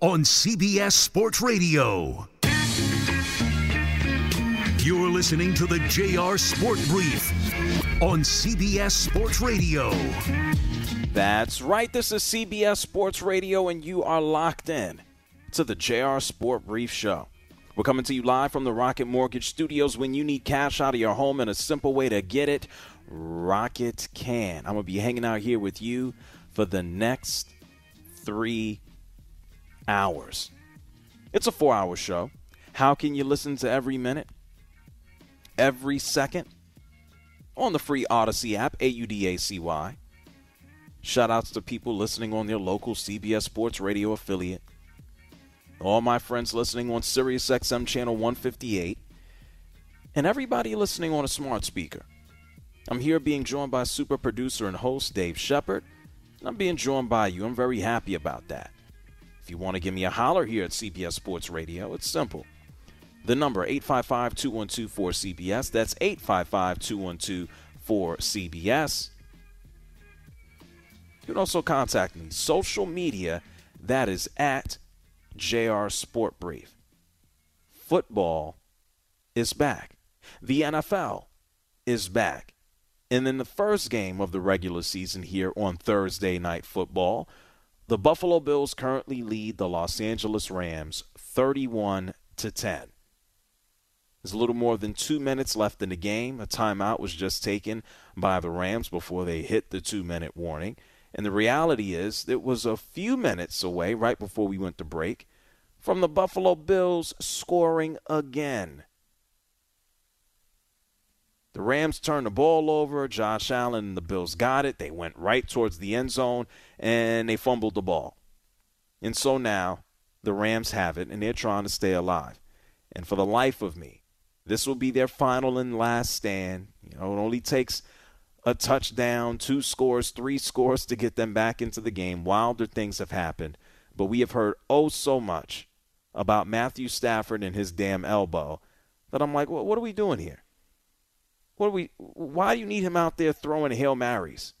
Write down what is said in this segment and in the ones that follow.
on CBS Sports Radio. You're listening to the JR Sport Brief on CBS Sports Radio. That's right. This is CBS Sports Radio, and you are locked in to the JR Sport Brief Show. We're coming to you live from the Rocket Mortgage Studios. When you need cash out of your home and a simple way to get it, Rocket can. I'm going to be hanging out here with you for the next three hours. It's a four hour show. How can you listen to every minute, every second? On the free Audacy app, A U D A C Y. Shout outs to people listening on their local CBS Sports Radio affiliate. All my friends listening on Sirius XM channel 158. And everybody listening on a smart speaker. I'm here being joined by super producer and host Dave Shepard. And I'm being joined by you. I'm very happy about that. You want to give me a holler here at CBS Sports Radio, it's simple. The number 855 212 4CBS. That's 855 212 4CBS. You can also contact me. Social media, that is at JR Sport Brief. Football is back. The NFL is back. And in the first game of the regular season here on Thursday Night Football, the Buffalo Bills currently lead the Los Angeles Rams 31 to 10. There's a little more than two minutes left in the game. A timeout was just taken by the Rams before they hit the two minute warning. And the reality is, it was a few minutes away, right before we went to break, from the Buffalo Bills scoring again. The Rams turned the ball over. Josh Allen and the Bills got it. They went right towards the end zone and they fumbled the ball. And so now the Rams have it and they're trying to stay alive. And for the life of me, this will be their final and last stand. You know, it only takes a touchdown, two scores, three scores to get them back into the game. Wilder things have happened. But we have heard oh so much about Matthew Stafford and his damn elbow that I'm like, what are we doing here? What are we? Why do you need him out there throwing hail marys?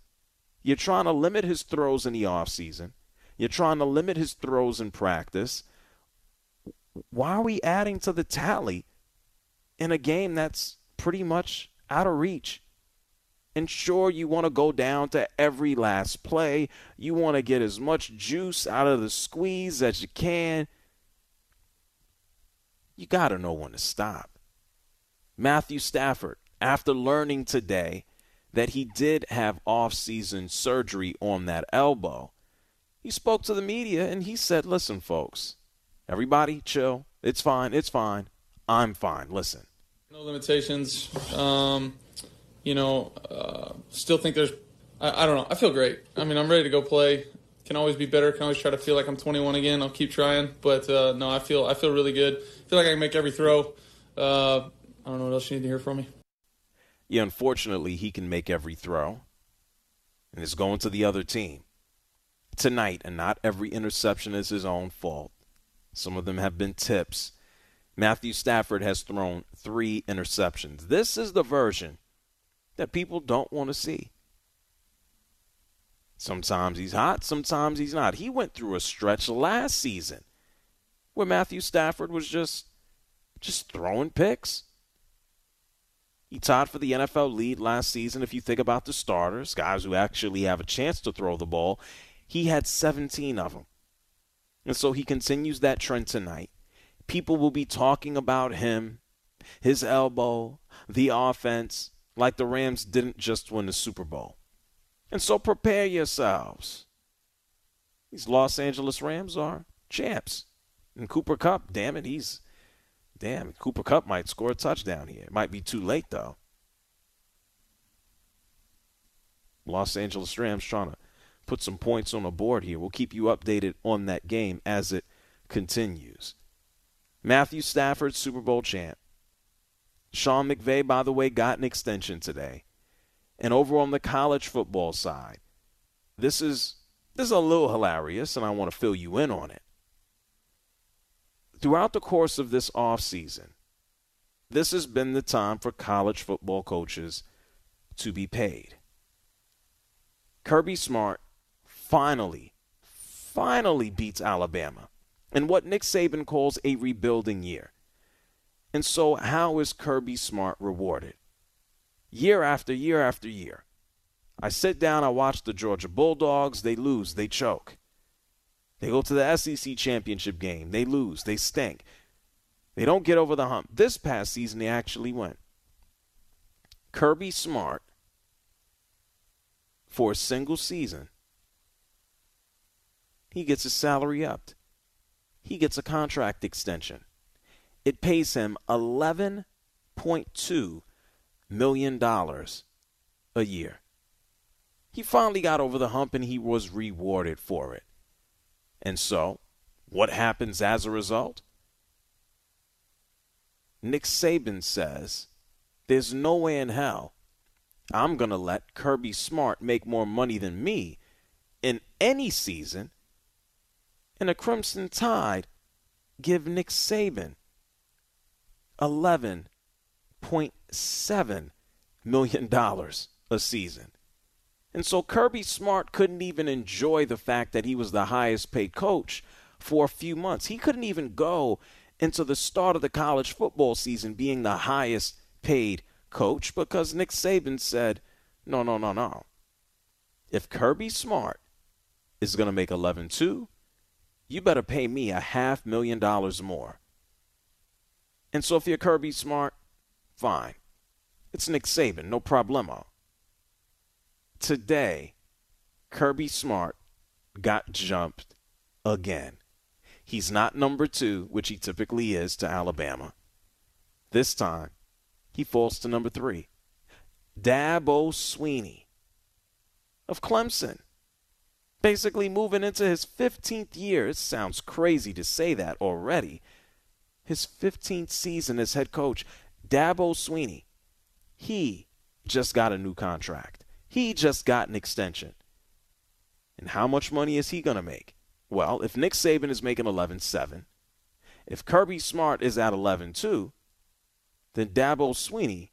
You're trying to limit his throws in the offseason. You're trying to limit his throws in practice. Why are we adding to the tally in a game that's pretty much out of reach? And sure, you want to go down to every last play. You want to get as much juice out of the squeeze as you can. You got to know when to stop. Matthew Stafford, after learning today that he did have off-season surgery on that elbow, he spoke to the media and he said, "Listen, folks, everybody chill. It's fine. It's fine. I'm fine. Listen. No limitations. Um, you know, uh, still think there's. I, I don't know. I feel great. I mean, I'm ready to go play. Can always be better. Can always try to feel like I'm 21 again. I'll keep trying. But uh, no, I feel I feel really good. I feel like I can make every throw. Uh, I don't know what else you need to hear from me yeah, unfortunately, he can make every throw, and it's going to the other team tonight. And not every interception is his own fault. Some of them have been tips. Matthew Stafford has thrown three interceptions. This is the version that people don't want to see. Sometimes he's hot, sometimes he's not. He went through a stretch last season where Matthew Stafford was just just throwing picks. He tied for the NFL lead last season. If you think about the starters, guys who actually have a chance to throw the ball, he had 17 of them. And so he continues that trend tonight. People will be talking about him, his elbow, the offense, like the Rams didn't just win the Super Bowl. And so prepare yourselves. These Los Angeles Rams are champs. And Cooper Kupp, damn it, he's damn, Cooper Kupp might score a touchdown here. It might be too late though. Los Angeles Rams trying to put some points on the board here. We'll keep you updated on that game as it continues. Matthew Stafford, Super Bowl champ. Sean McVay, by the way, got an extension today. And over on the college football side, this is this is a little hilarious, and I want to fill you in on it. Throughout the course of this offseason, this has been the time for college football coaches to be paid. Kirby Smart finally, finally beats Alabama in what Nick Saban calls a rebuilding year. And so, how is Kirby Smart rewarded? Year after year after year. I sit down, I watch the Georgia Bulldogs, they lose, they choke. They go to the SEC championship game, they lose, they stink. They don't get over the hump. This past season, they actually went. Kirby Smart, for a single season, he gets his salary upped. He gets a contract extension. It pays him $11.2 million a year. He finally got over the hump and he was rewarded for it. And so, what happens as a result? Nick Saban says, There's no way in hell I'm going to let Kirby Smart make more money than me in any season and the Crimson Tide give Nick Saban $11.7 million a season. And so Kirby Smart couldn't even enjoy the fact that he was the highest paid coach for a few months. He couldn't even go into the start of the college football season being the highest paid coach because Nick Saban said, no, no, no, no. If Kirby Smart is going to make 11 2, you better pay me a half million dollars more. And so if you're Kirby Smart, fine. It's Nick Saban, no problemo. Today, Kirby Smart got jumped again. He's not number two, which he typically is to Alabama. This time, he falls to number three. Dabo Swinney of Clemson basically moving into his 15th year. It sounds crazy to say that already. His 15th season as head coach, Dabo Swinney, he just got a new contract. He just got an extension. And how much money is he going to make? Well, if Nick Saban is making 11-7, if Kirby Smart is at 11-2, then Dabo Swinney,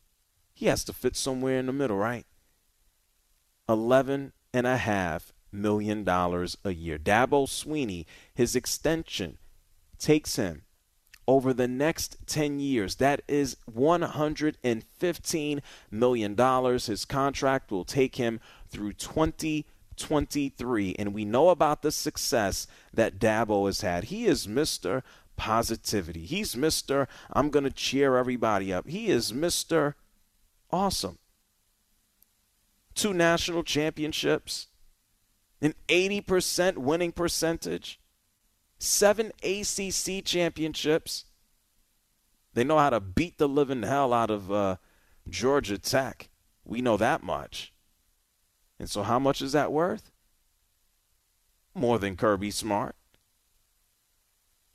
he has to fit somewhere in the middle, right? 11 and a half million dollars a year. Dabo Swinney, his extension takes him over the next 10 years. That is $115 million. His contract will take him through 2023. And we know about the success that Dabo has had. He is Mr. Positivity. He's Mr. I'm going to cheer everybody up. He is Mr. Awesome. Two national championships an 80% winning percentage, seven ACC championships. They know how to beat the living hell out of uh, Georgia Tech. We know that much. And so, how much is that worth? More than Kirby Smart.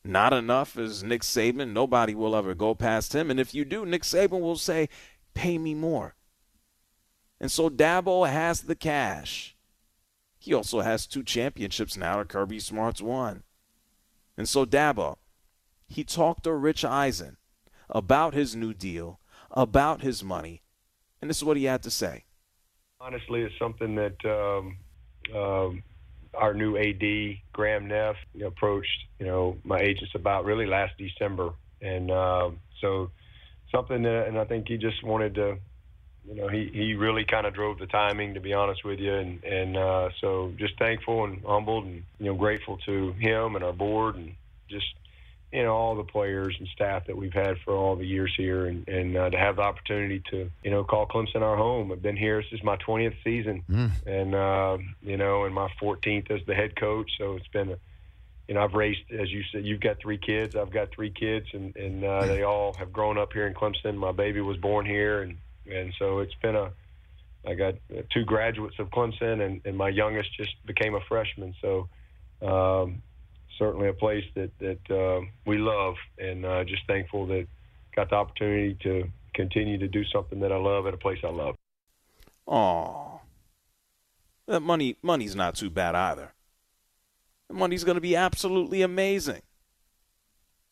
Not enough as Nick Saban. Nobody will ever go past him. And if you do, Nick Saban will say, pay me more. And so Dabo has the cash. He also has two championships now that Kirby Smart's one. And so Dabo, he talked to Rich Eisen about his new deal, about his money, and this is what he had to say. Honestly, it's something that um, um, our new AD Graham Neff approached, you know, my agents about really last December, and uh, so something that, and I think he just wanted to you know, he, he really kind of drove the timing, to be honest with you. And, and uh, so just thankful and humbled and, you know, grateful to him and our board and just you know all the players and staff that we've had for all the years here, and and uh, to have the opportunity to you know call Clemson our home. I've been here. This is my 20th season, mm. and uh, you know, and my 14th as the head coach. So it's been a you know, I've raised, as you said, you've got three kids. I've got three kids, and and uh, they all have grown up here in Clemson. My baby was born here, and and so it's been a. I got two graduates of Clemson, and and my youngest just became a freshman. So, um, certainly a place that that uh, we love, and uh, just thankful that got the opportunity to continue to do something that I love at a place I love. Oh, that money money's not too bad either. The money's going to be absolutely amazing.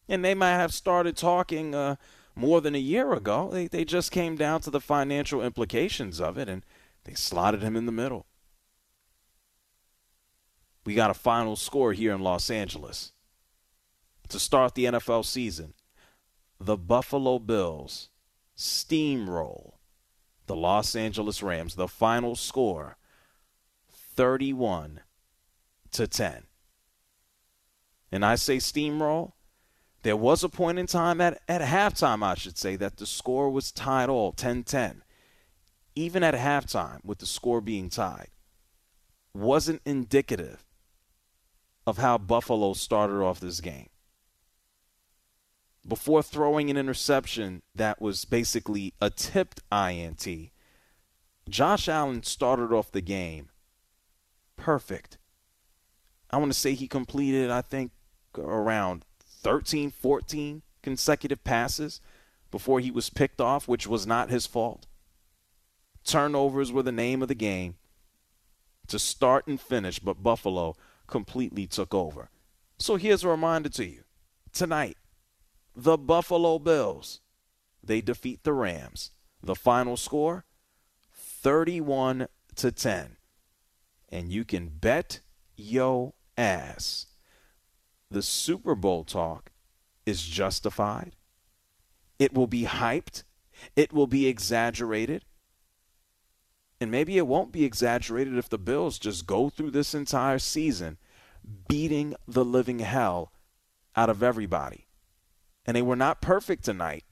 And they might have started talking uh, more than a year ago. They they just came down to the financial implications of it, and they slotted him in the middle. We got a final score here in Los Angeles. To start the NFL season, the Buffalo Bills steamroll the Los Angeles Rams. The final score 31 to 10. And I say steamroll. There was a point in time at, at halftime, I should say, that the score was tied all 10 10. Even at halftime, with the score being tied, wasn't indicative of how Buffalo started off this game. Before throwing an interception that was basically a tipped INT, Josh Allen started off the game perfect. I want to say he completed, I think, around 13, 14 consecutive passes before he was picked off, which was not his fault. Turnovers were the name of the game to start and finish, but Buffalo completely took over. So here's a reminder to you. Tonight, the Buffalo Bills, they defeat the Rams. The final score 31 to 10. And you can bet yo ass the Super Bowl talk is justified. It will be hyped. It will be exaggerated. And maybe it won't be exaggerated if the Bills just go through this entire season beating the living hell out of everybody. And they were not perfect tonight.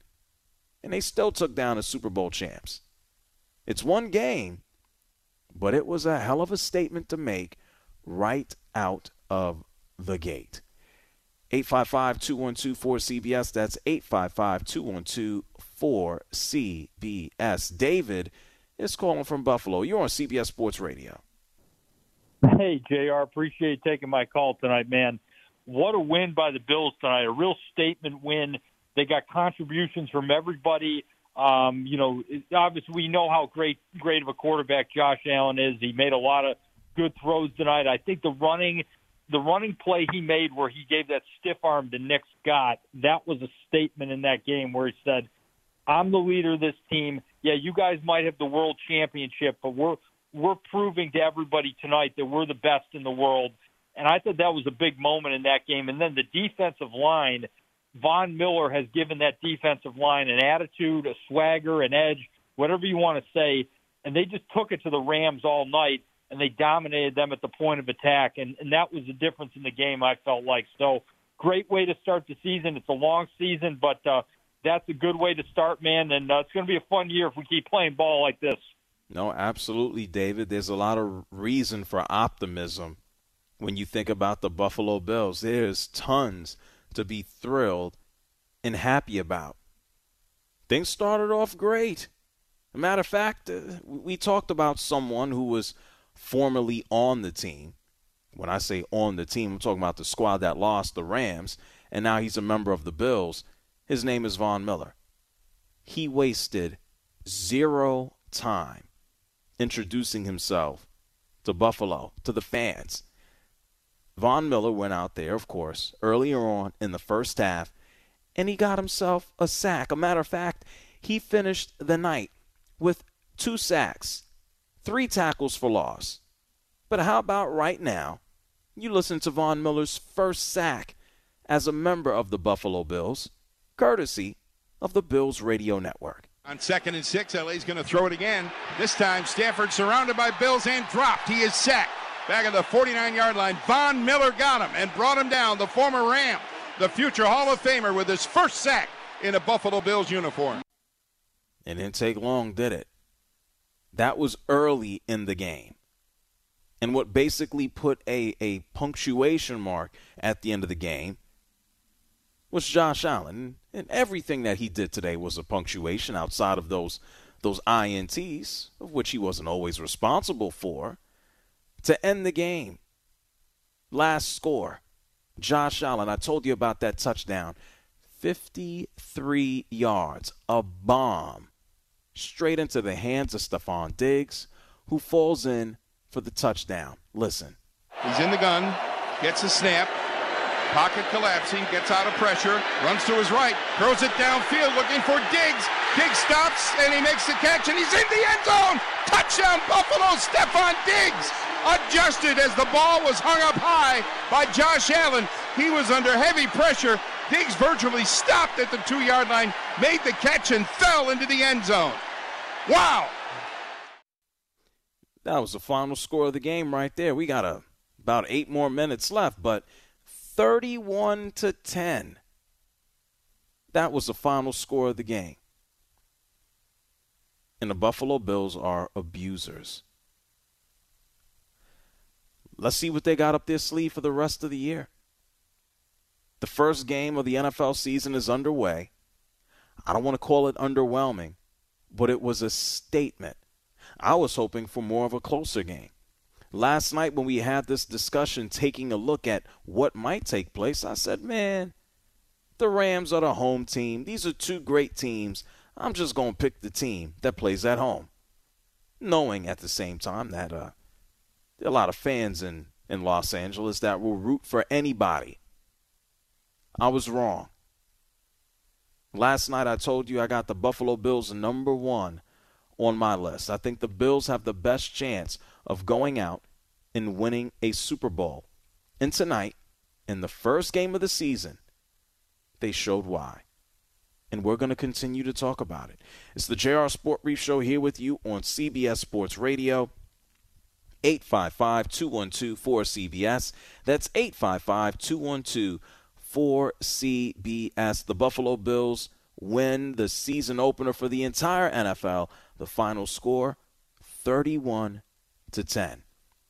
And they still took down the Super Bowl champs. It's one game, but it was a hell of a statement to make right out of the gate. 855 212 4CBS. That's 855 212 4CBS. David is calling from Buffalo. You're on CBS Sports Radio. Hey, JR. Appreciate taking my call tonight, man. What a win by the Bills tonight. A real statement win. They got contributions from everybody. Um, you know, obviously we know how great great of a quarterback Josh Allen is. He made a lot of good throws tonight. I think the running the running play he made where he gave that stiff arm to Nick Scott, that was a statement in that game where he said, I'm the leader of this team. Yeah, you guys might have the world championship, but we're we're proving to everybody tonight that we're the best in the world. And I thought that was a big moment in that game. And then the defensive line, Von Miller has given that defensive line an attitude, a swagger, an edge, whatever you want to say. And they just took it to the Rams all night and they dominated them at the point of attack. And, and that was the difference in the game, I felt like. So, great way to start the season. It's a long season, but uh, that's a good way to start, man. And uh, it's going to be a fun year if we keep playing ball like this. No, absolutely, David. There's a lot of reason for optimism when you think about the Buffalo Bills. There's tons to be thrilled and happy about. Things started off great. matter of fact, uh, we talked about someone who was – formerly on the team. When I say on the team, I'm talking about the squad that lost the Rams, and now he's a member of the Bills. His name is Von Miller. He wasted zero time introducing himself to Buffalo, to the fans. Von Miller went out there, of course, earlier on in the first half, and he got himself a sack. A matter of fact, he finished the night with two sacks three tackles for loss. But how about right now? You listen to Von Miller's first sack as a member of the Buffalo Bills, courtesy of the Bills Radio Network. On second and six, LA's going to throw it again. This time, Stafford surrounded by Bills and dropped. He is sacked. Back at the 49 yard line, Von Miller got him and brought him down, the former Ram. the future Hall of Famer, with his first sack in a Buffalo Bills uniform. It didn't take long, did it? That was early in the game. And what basically put a, a punctuation mark at the end of the game was Josh Allen. And everything that he did today was a punctuation outside of those those INTs, of which he wasn't always responsible for, to end the game. Last score. Josh Allen, I told you about that touchdown. 53 yards, a bomb, straight into the hands of Stefon Diggs, who falls in for the touchdown. Listen. He's in the gun, gets a snap, pocket collapsing, gets out of pressure, runs to his right, throws it downfield looking for Diggs. Diggs stops and he makes the catch and he's in the end zone. Touchdown Buffalo, Stefon Diggs adjusted as the ball was hung up high by Josh Allen. He was under heavy pressure. Diggs virtually stopped at the two yard line, made the catch, and fell into the end zone. Wow! That was the final score of the game right there. We got a, about eight more minutes left, but 31 to 10. That was the final score of the game. And the Buffalo Bills are abusers. Let's see what they got up their sleeve for the rest of the year. The first game of the NFL season is underway. I don't want to call it underwhelming, but it was a statement. I was hoping for more of a closer game. Last night, when we had this discussion, taking a look at what might take place, I said, man, the Rams are the home team. These are two great teams. I'm just going to pick the team that plays at home. Knowing at the same time that uh, there are a lot of fans in, in Los Angeles that will root for anybody. I was wrong. Last night I told you I got the Buffalo Bills number one on my list. I think the Bills have the best chance of going out and winning a Super Bowl. And tonight, in the first game of the season, they showed why. And we're going to continue to talk about it. It's the JR Sport Brief Show here with you on CBS Sports Radio. 855 212 4CBS. That's 855 212 4CBS. The Buffalo Bills win the season opener for the entire NFL. The final score 31 to 10.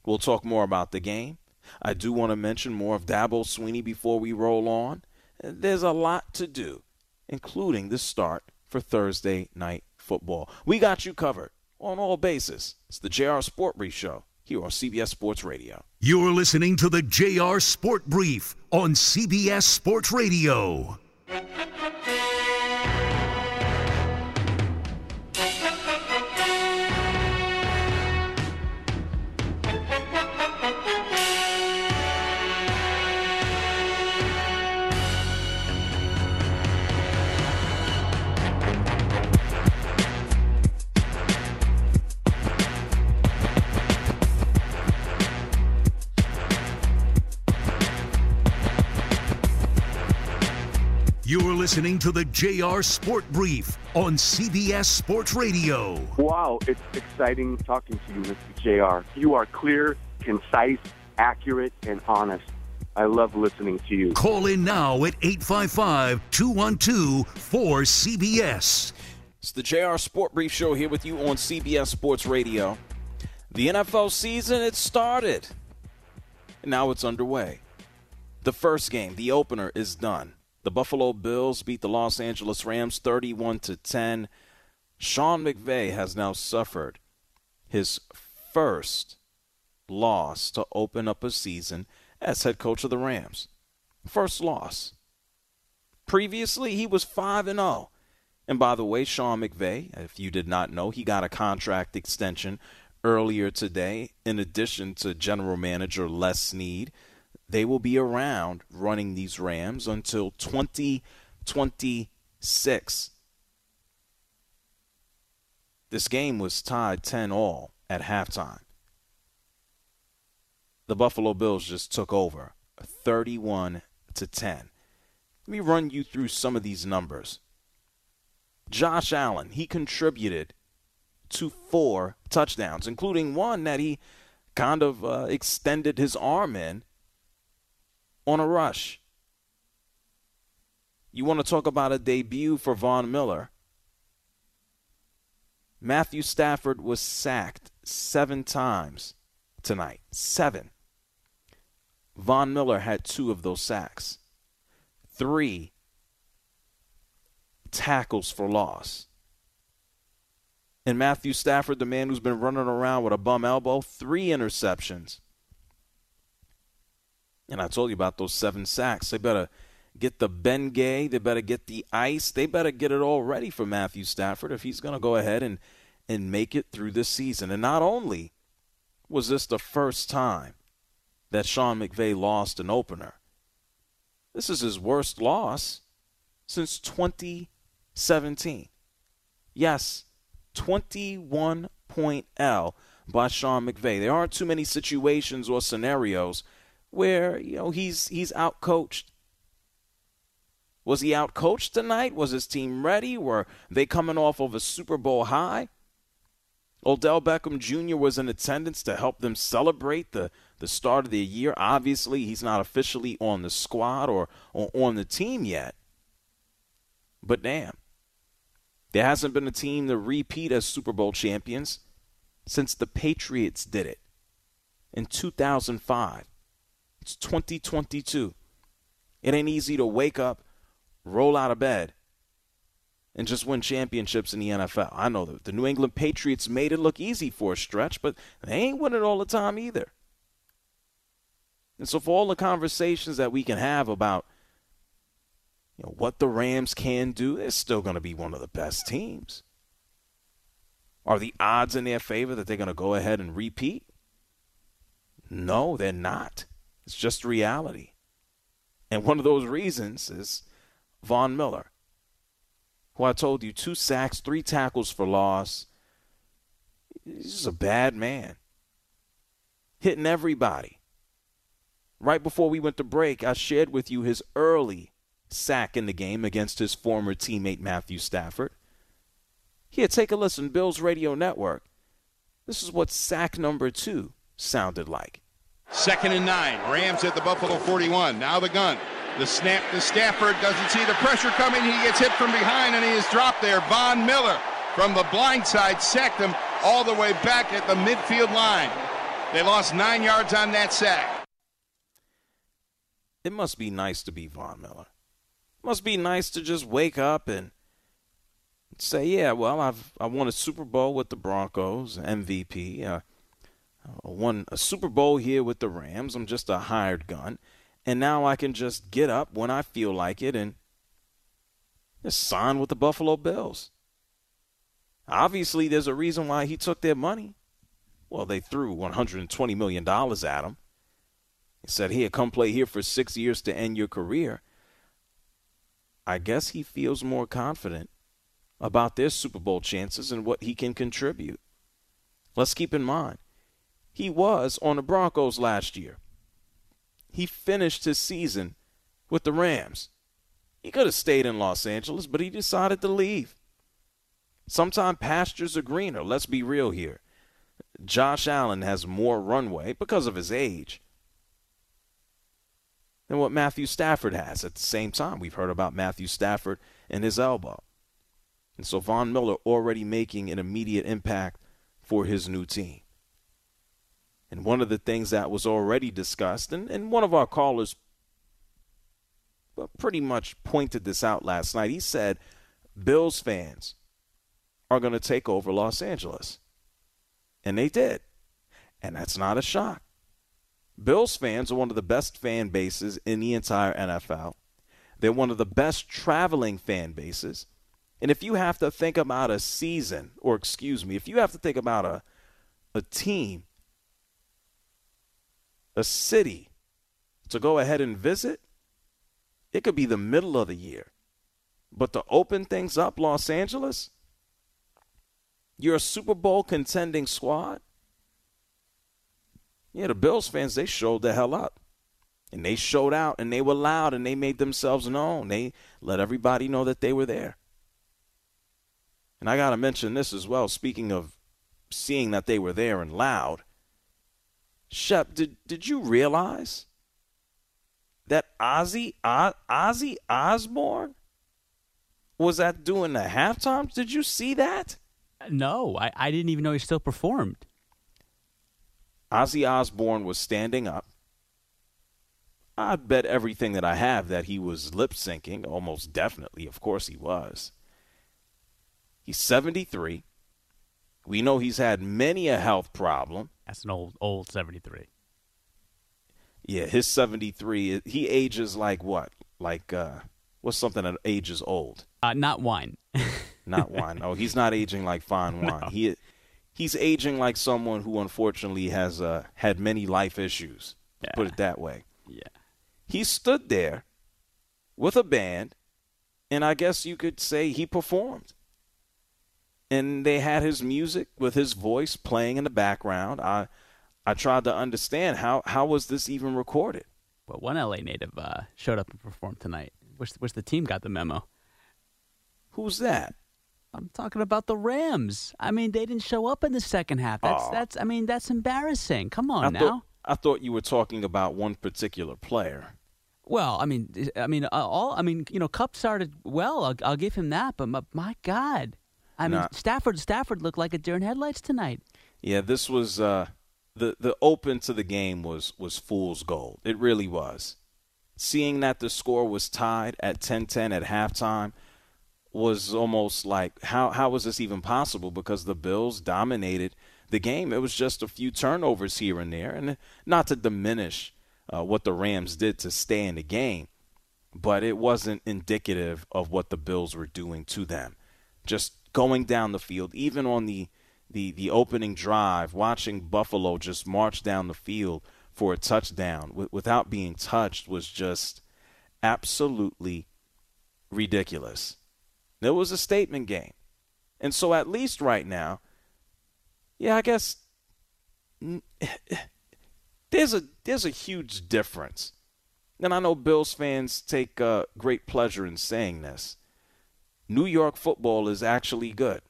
We'll talk more about the game. I do want to mention more of Dabo Swinney before we roll on. There's a lot to do, including the start for Thursday night football. We got you covered on all bases. It's the JR Sport Brief Show here on CBS Sports Radio. You're listening to the JR Sport Brief on CBS Sports Radio. Listening to the JR Sport Brief on CBS Sports Radio. Wow, it's exciting talking to you, Mr. JR. You are clear, concise, accurate, and honest. I love listening to you. Call in now at 855 212 4CBS. It's the JR Sport Brief Show here with you on CBS Sports Radio. The NFL season, it started. And now it's underway. The first game, the opener, is done. The Buffalo Bills beat the Los Angeles Rams 31 to 10. Sean McVay has now suffered his first loss to open up a season as head coach of the Rams. First loss. Previously, he was 5 and 0. And by the way, Sean McVay, if you did not know, he got a contract extension earlier today in addition to general manager Les Snead they will be around running these Rams until 2026. This game was tied 10 all at halftime. The Buffalo Bills just took over 31 to 10. Let me run you through some of these numbers. Josh Allen, he contributed to four touchdowns, including one that he kind of uh, extended his arm in on a rush. You want to talk about a debut for Von Miller? Matthew Stafford was sacked seven times tonight. Seven. Von Miller had two of those sacks. Three tackles for loss. And Matthew Stafford, the man who's been running around with a bum elbow, three interceptions. And I told you about those seven sacks. They better get the Bengay. They better get the ice. They better get it all ready for Matthew Stafford if he's going to go ahead and, and make it through this season. And not only was this the first time that Sean McVay lost an opener, this is his worst loss since 2017. Yes, 21 point L by Sean McVay. There aren't too many situations or scenarios where, you know, he's he's outcoached. Was he outcoached tonight? Was his team ready? Were they coming off of a Super Bowl high? Odell Beckham Jr. was in attendance to help them celebrate the, the start of the year. Obviously, he's not officially on the squad or, or on the team yet. But damn, there hasn't been a team to repeat as Super Bowl champions since the Patriots did it in 2005. It's 2022. It ain't easy to wake up, roll out of bed, and just win championships in the NFL. I know that the New England Patriots made it look easy for a stretch, but they ain't winning all the time either. And so, for all the conversations that we can have about you know, what the Rams can do, they're still going to be one of the best teams. Are the odds in their favor that they're going to go ahead and repeat? No, they're not. It's just reality. And one of those reasons is Von Miller, who I told you two sacks, three tackles for loss. He's just a bad man. Hitting everybody. Right before we went to break, I shared with you his early sack in the game against his former teammate Matthew Stafford. Here, take a listen, Bills Radio Network. This is what sack number two sounded like. Second and nine. Rams at the Buffalo 41. Now the gun. The snap to Stafford doesn't see the pressure coming. He gets hit from behind and he is dropped there. Von Miller from the blind side sacked him all the way back at the midfield line. They lost nine yards on that sack. It must be nice to be Von Miller. It must be nice to just wake up and say, "Yeah, well, I've I won a Super Bowl with the Broncos, MVP. Uh, Uh, won a Super Bowl here with the Rams. I'm just a hired gun, and now I can just get up when I feel like it and just sign with the Buffalo Bills." Obviously, there's a reason why he took their money. Well, they threw 120 million dollars at him. He said, "Here, come play here for six years to end your career." I guess he feels more confident about their Super Bowl chances and what he can contribute. Let's keep in mind, he was on the Broncos last year. He finished his season with the Rams. He could have stayed in Los Angeles, but he decided to leave. Sometimes pastures are greener. Let's be real here. Josh Allen has more runway because of his age than what Matthew Stafford has. At the same time, we've heard about Matthew Stafford and his elbow. And so Von Miller already making an immediate impact for his new team. And one of the things that was already discussed, and, and one of our callers uh, pretty much pointed this out last night. He said Bills fans are going to take over Los Angeles. And they did. And that's not a shock. Bills fans are one of the best fan bases in the entire NFL. They're one of the best traveling fan bases. And if you have to think about a season, or excuse me, if you have to think about a, a team, a city to go ahead and visit, it could be the middle of the year. But to open things up, Los Angeles, you're a Super Bowl contending squad. Yeah, the Bills fans, they showed the hell up. And they showed out and they were loud and they made themselves known. They let everybody know that they were there. And I got to mention this as well. Speaking of seeing that they were there and loud, Shep, did, did you realize that Ozzy, Ozzy Osbourne was that doing the halftime? Did you see that? No, I, I didn't even know he still performed. Ozzy Osbourne was standing up. I'd bet everything that I have that he was lip syncing, almost definitely. Of course he was. He's 73. We know he's had many a health problem. That's an old, old 73. Yeah, his 73, he ages like what? Like, uh, what's something that ages old? Uh, not wine. not wine. Oh, he's not aging like fine wine. No. He he's aging like someone who unfortunately has uh, had many life issues. Yeah. Put it that way. Yeah. He stood there with a band, and I guess you could say he performed. And they had his music with his voice playing in the background. I I tried to understand how how was this even recorded. Well, one LA native uh, showed up and performed tonight. Wish wish the team got the memo. Who's that? I'm talking about the Rams. I mean, they didn't show up in the second half. That's oh. that's. I mean, that's embarrassing. Come on I now. Thought, I thought you were talking about one particular player. Well, I mean, I mean, uh, all. I mean, you know, Kupp started well. I'll, I'll give him that. But my, my God, I mean, Stafford Stafford looked like a deer in headlights tonight. Yeah, this was uh, the the open to the game was was fool's gold. It really was. Seeing that the score was tied at 10-10 at halftime was almost like how how was this even possible? Because the Bills dominated the game. It was just a few turnovers here and there, and not to diminish uh, what the Rams did to stay in the game, but it wasn't indicative of what the Bills were doing to them. Just going down the field, even on the the the opening drive, watching Buffalo just march down the field for a touchdown w- without being touched was just absolutely ridiculous. It was a statement game. And so, at least right now, yeah, I guess there's a there's a huge difference. And I know Bills fans take uh, great pleasure in saying this. New York football is actually good.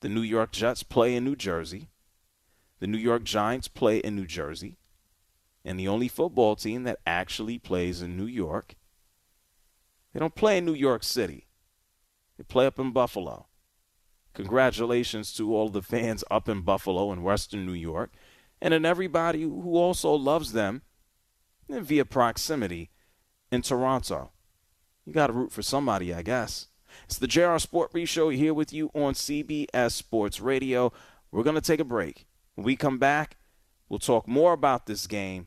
The New York Jets play in New Jersey. The New York Giants play in New Jersey. And the only football team that actually plays in New York, they don't play in New York City. They play up in Buffalo. Congratulations to all the fans up in Buffalo and Western New York, and then everybody who also loves them via proximity in Toronto. You got to root for somebody, I guess. It's the JR Sport Brief Show here with you on CBS Sports Radio. We're going to take a break. When we come back, we'll talk more about this game.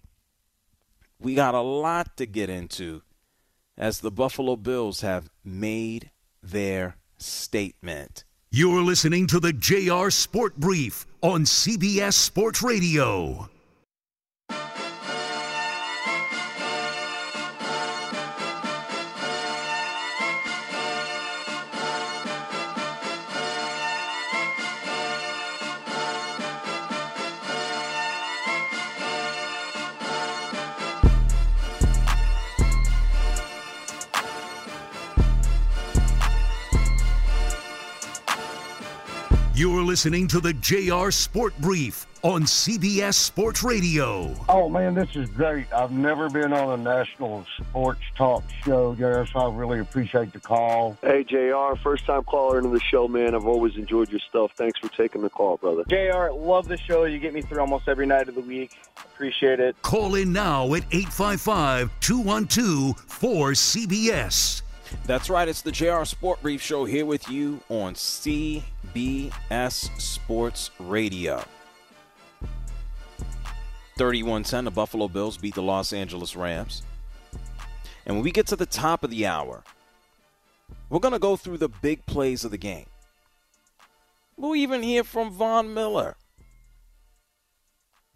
We got a lot to get into as the Buffalo Bills have made their statement. You're listening to the JR Sport Brief on CBS Sports Radio. Listening to the JR Sport Brief on CBS Sports Radio. Oh, man, this is great. I've never been on a national sports talk show, JR, so I really appreciate the call. Hey, JR, first time caller into the show, man. I've always enjoyed your stuff. Thanks for taking the call, brother. JR, love the show. You get me through almost every night of the week. Appreciate it. Call in now at 855 212 4CBS. That's right. It's the JR Sport Brief Show here with you on CBS Sports Radio. 31 10, the Buffalo Bills beat the Los Angeles Rams. And when we get to the top of the hour, we're going to go through the big plays of the game. We'll even hear from Von Miller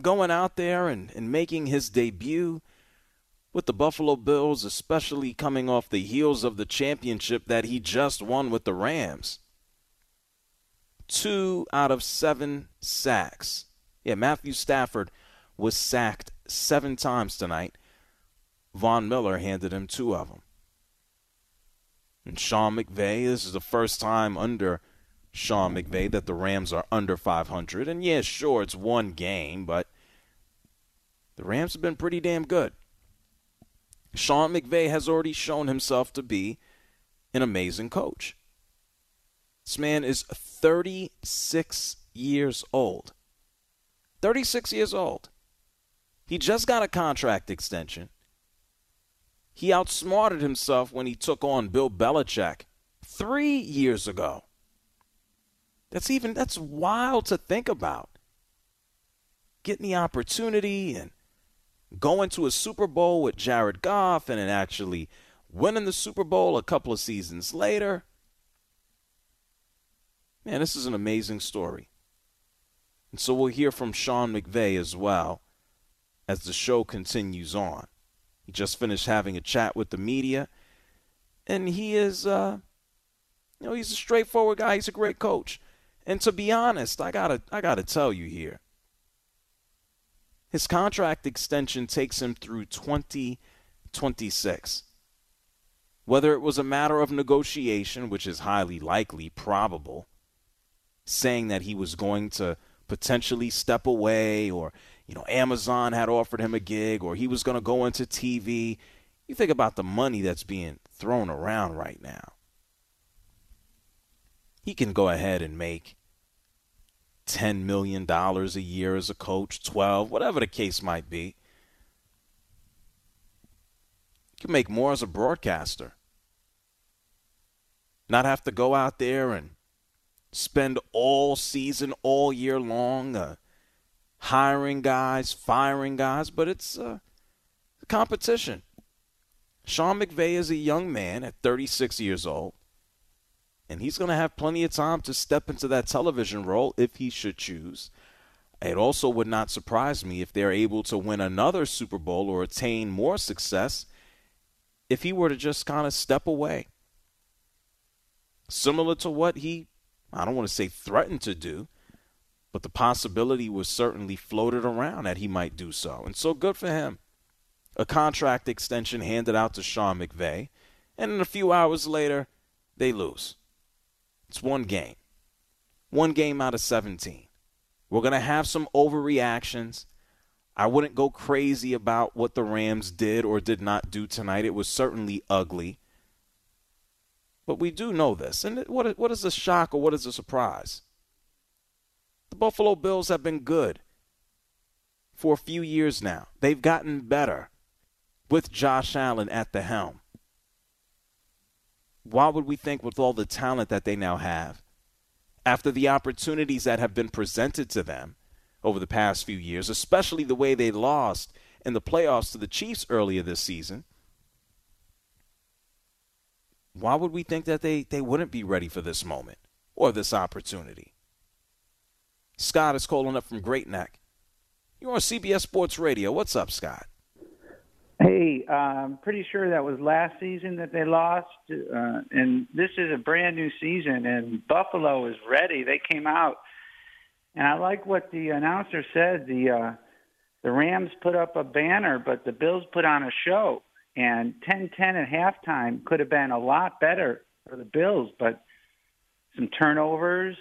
going out there and, and making his debut with the Buffalo Bills, especially coming off the heels of the championship that he just won with the Rams. Two out of seven sacks. Yeah, Matthew Stafford was sacked seven times tonight. Von Miller handed him two of them. And Sean McVay, this is the first time under Sean McVay that the Rams are under 500. And yeah, sure, it's one game, but the Rams have been pretty damn good. Sean McVay has already shown himself to be an amazing coach. This man is 36 years old. 36 years old. He just got a contract extension. He outsmarted himself when he took on Bill Belichick three years ago. That's even that's wild to think about. Getting the opportunity and going to a Super Bowl with Jared Goff and then actually winning the Super Bowl a couple of seasons later. Man, this is an amazing story. And so we'll hear from Sean McVay as well as the show continues on. He just finished having a chat with the media, and he is, uh, you know, he's a straightforward guy. He's a great coach. And to be honest, I gotta, I gotta tell you here, his contract extension takes him through 2026. Whether it was a matter of negotiation, which is highly likely, probable, saying that he was going to potentially step away or you know Amazon had offered him a gig or he was going to go into TV you think about the money that's being thrown around right now he can go ahead and make 10 million dollars a year as a coach 12 whatever the case might be. You can make more as a broadcaster. Not have to go out there and spend all season, all year long, uh, hiring guys, firing guys, but it's uh, a competition. Sean McVay is a young man at 36 years old, and he's going to have plenty of time to step into that television role if he should choose. It also would not surprise me if they're able to win another Super Bowl or attain more success if he were to just kind of step away. Similar to what he I don't want to say threatened to do, but the possibility was certainly floated around that he might do so. And so good for him. A contract extension handed out to Sean McVay, and then a few hours later, they lose. It's one game. One game out of 17. We're going to have some overreactions. I wouldn't go crazy about what the Rams did or did not do tonight. It was certainly ugly. But we do know this. And what, what is a shock or what is a surprise? The Buffalo Bills have been good for a few years now. They've gotten better with Josh Allen at the helm. Why would we think, with all the talent that they now have, after the opportunities that have been presented to them over the past few years, especially the way they lost in the playoffs to the Chiefs earlier this season, why would we think that they, they wouldn't be ready for this moment or this opportunity? Scott is calling up from Great Neck. You're on CBS Sports Radio. What's up, Scott? Hey, I'm pretty sure that was last season that they lost, uh, and this is a brand new season, and Buffalo is ready. They came out, and I like what the announcer said. The uh, the Rams put up a banner, but the Bills put on a show and 10-10 at halftime could have been a lot better for the Bills, but some turnovers.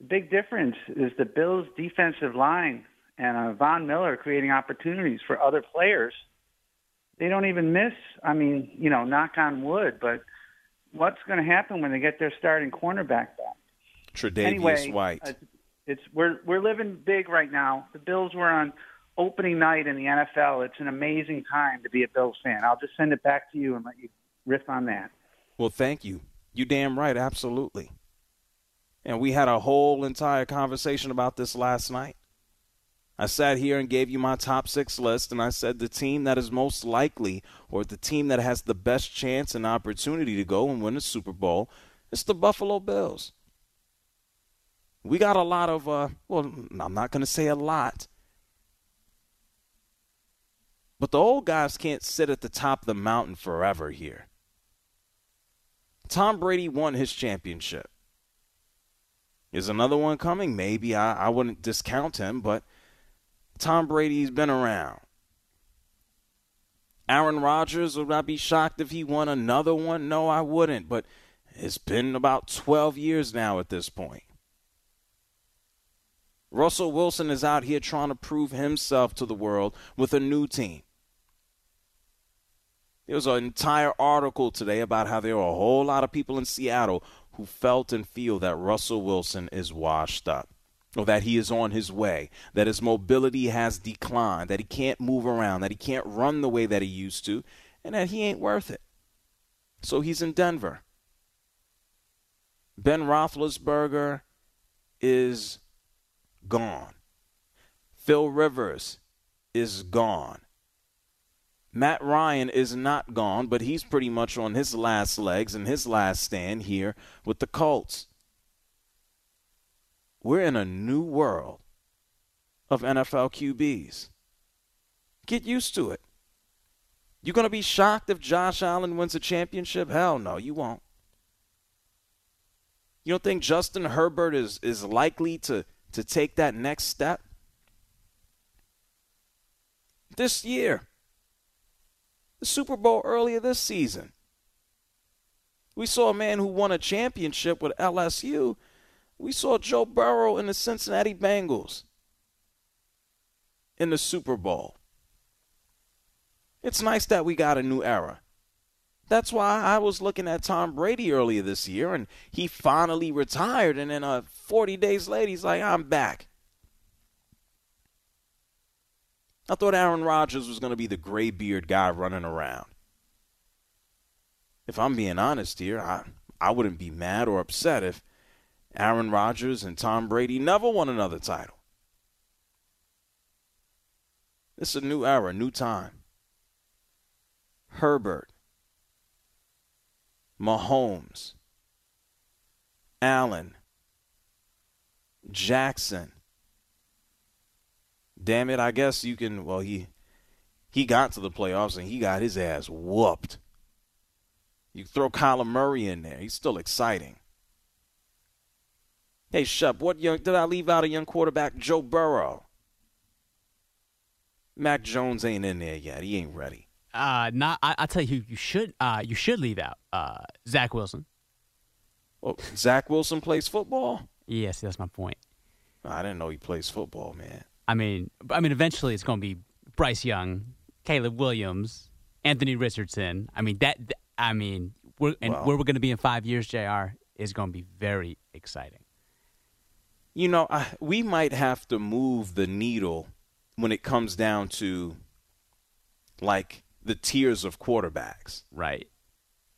The big difference is the Bills' defensive line and uh, Von Miller creating opportunities for other players. They don't even miss. I mean, you know, knock on wood, but what's going to happen when they get their starting cornerback back? Tre'Davious anyway, White. Uh, it's we're we're living big right now. The Bills were on opening night in the NFL. It's an amazing time to be a Bills fan. I'll just send it back to you and let you riff on that. Well, thank you. You damn right, absolutely. And we had a whole entire conversation about this last night. I sat here and gave you my top six list, and I said the team that is most likely, or the team that has the best chance and opportunity to go and win the Super Bowl, is the Buffalo Bills. We got a lot of, uh, well, I'm not going to say a lot, but the old guys can't sit at the top of the mountain forever here. Tom Brady won his championship. Is another one coming? Maybe. I, I wouldn't discount him, but Tom Brady's been around. Aaron Rodgers, would I be shocked if he won another one? No, I wouldn't. But it's been about 12 years now at this point. Russell Wilson is out here trying to prove himself to the world with a new team. There was an entire article today about how there are a whole lot of people in Seattle who felt and feel that Russell Wilson is washed up or that he is on his way, that his mobility has declined, that he can't move around, that he can't run the way that he used to, and that he ain't worth it. So he's in Denver. Ben Roethlisberger is gone. Phil Rivers is gone. Matt Ryan is not gone, but he's pretty much on his last legs and his last stand here with the Colts. We're in a new world of NFL QBs. Get used to it. You're going to be shocked if Josh Allen wins a championship? Hell no, you won't. You don't think Justin Herbert is, is likely to, to take that next step? This year, the Super Bowl earlier this season, we saw a man who won a championship with LSU we saw Joe Burrow and the Cincinnati Bengals in the Super Bowl. It's nice that we got a new era. That's why I was looking at Tom Brady earlier this year, and he finally retired. And then uh, 40 days later, he's like, I'm back. I thought Aaron Rodgers was going to be the gray beard guy running around. If I'm being honest here, I, I wouldn't be mad or upset if Aaron Rodgers and Tom Brady never won another title. It's a new era, new time. Herbert, Mahomes, Allen, Jackson. Damn it, I guess you can well he he got to the playoffs and he got his ass whooped. You throw Kyler Murray in there, he's still exciting. Hey, Shep, what young did I leave out a young quarterback? Joe Burrow. Mac Jones ain't in there yet. He ain't ready. Uh, not. I, I tell you, you should. Uh, you should leave out. Uh, Zach Wilson. Well, oh, Zach Wilson plays football. Yes, that's my point. I didn't know he plays football, man. I mean, I mean, eventually it's going to be Bryce Young, Caleb Williams, Anthony Richardson. I mean that. I mean, we're, and well, where we're going to be in five years, Jr. is going to be very exciting you know, I, we might have to move the needle when it comes down to like the tiers of quarterbacks. Right.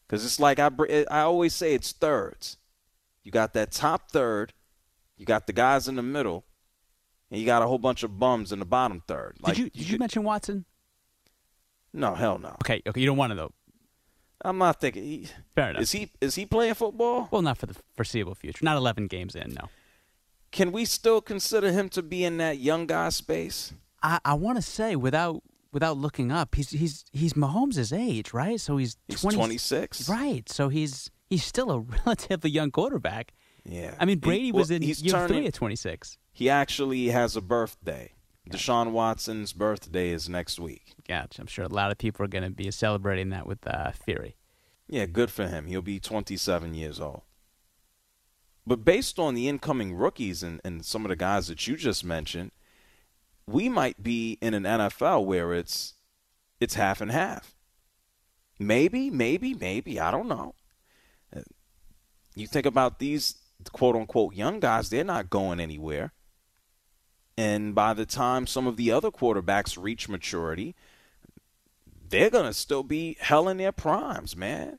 Because it's like I, I always say it's thirds. You got that top third, you got the guys in the middle, and you got a whole bunch of bums in the bottom third. Like, did you, did you, you mention Watson? No, hell no. Okay, okay, you don't want to though. I'm not thinking. He, Fair enough. Is he is he playing football? Well, not for the foreseeable future. Not 11 games in, no can we still consider him to be in that young guy space? I, I want to say without without looking up, he's he's he's Mahomes' age, right? So he's, he's 20, 26. Right. So he's he's still a relatively young quarterback. Yeah. I mean, Brady he, well, was in year turning, three at 26. He actually has a birthday. Gotcha. Deshaun Watson's birthday is next week. Gotcha. I'm sure a lot of people are going to be celebrating that with uh, Theory. Yeah, good for him. He'll be 27 years old. But based on the incoming rookies and, and some of the guys that you just mentioned, we might be in an NFL where it's it's half and half. Maybe, maybe, maybe. I don't know. You think about these quote unquote young guys, they're not going anywhere. And by the time some of the other quarterbacks reach maturity, they're going to still be hell in their primes, man.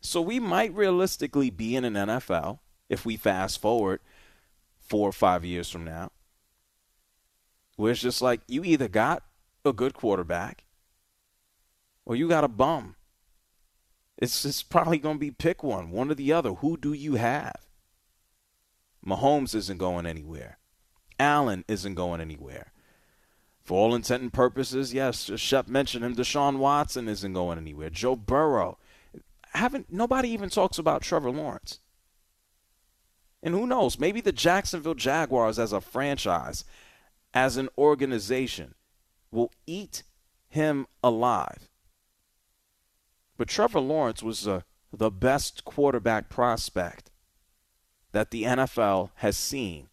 So we might realistically be in an NFL if we fast forward four or five years from now, where it's just like you either got a good quarterback or you got a bum. It's just probably going to be pick one, one or the other. Who do you have? Mahomes isn't going anywhere. Allen isn't going anywhere. For all intent and purposes, yes, Shep mentioned him. Deshaun Watson isn't going anywhere. Joe Burrow haven't nobody even talks about Trevor Lawrence. And who knows, maybe the Jacksonville Jaguars as a franchise, as an organization, will eat him alive. But Trevor Lawrence was uh, the best quarterback prospect that the NFL has seen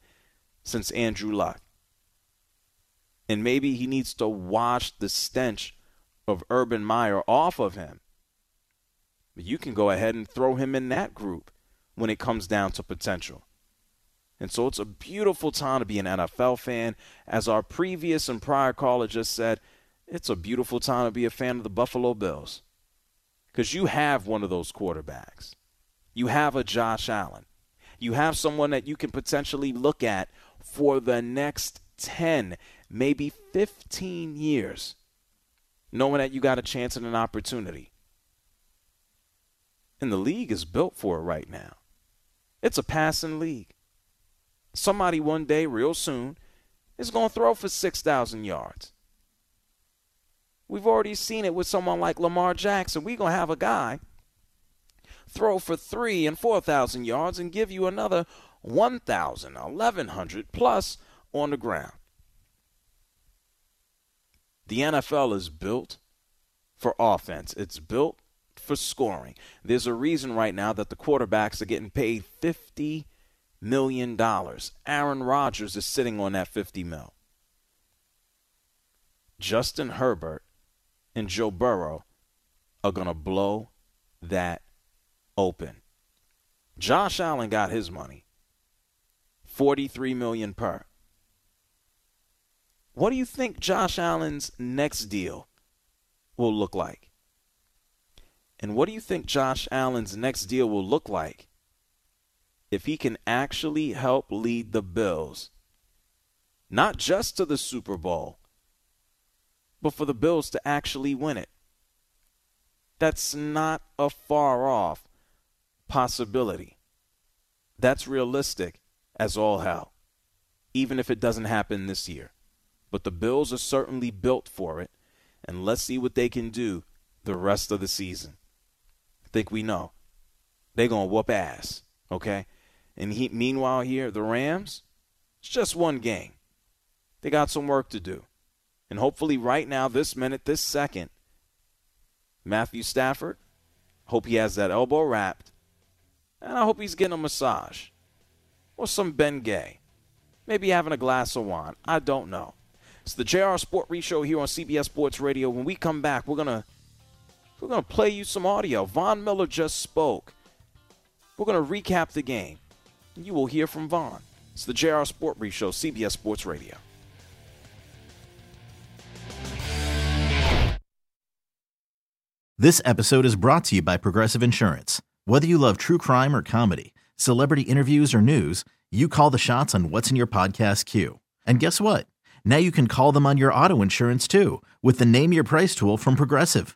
since Andrew Luck. And maybe he needs to wash the stench of Urban Meyer off of him. But you can go ahead and throw him in that group when it comes down to potential. And so it's a beautiful time to be an NFL fan. As our previous and prior caller just said, it's a beautiful time to be a fan of the Buffalo Bills. Because you have one of those quarterbacks. You have a Josh Allen. You have someone that you can potentially look at for the next 10, maybe 15 years, knowing that you got a chance and an opportunity. And the league is built for it right now. It's a passing league. Somebody one day, real soon, is going to throw for 6,000 yards. We've already seen it with someone like Lamar Jackson. We're going to have a guy throw for three and 4,000 yards and give you another 1,000, 1,100 plus on the ground. The NFL is built for offense. It's built for scoring. There's a reason right now that the quarterbacks are getting paid 50 million dollars. Aaron Rodgers is sitting on that 50 mil. Justin Herbert and Joe Burrow are going to blow that open. Josh Allen got his money. 43 million per. What do you think Josh Allen's next deal will look like? And what do you think Josh Allen's next deal will look like if he can actually help lead the Bills not just to the Super Bowl, but for the Bills to actually win it? That's not a far off possibility. That's realistic as all hell, even if it doesn't happen this year. But the Bills are certainly built for it, and let's see what they can do the rest of the season think we know. They're going to whoop ass, okay? And he, meanwhile, here, the Rams, it's just one game. They got some work to do. And hopefully, right now, this minute, this second, Matthew Stafford, hope he has that elbow wrapped. And I hope he's getting a massage or some Bengay. Maybe having a glass of wine. I don't know. It's the JR Sport Brief Show here on CBS Sports Radio. When we come back, we're going to we're going to play you some audio. Von Miller just spoke. We're going to recap the game. You will hear from Von. It's the JR Sport Brief Show, CBS Sports Radio. This episode is brought to you by Progressive Insurance. Whether you love true crime or comedy, celebrity interviews or news, you call the shots on what's in your podcast queue. And guess what? Now you can call them on your auto insurance too with the Name Your Price tool from Progressive.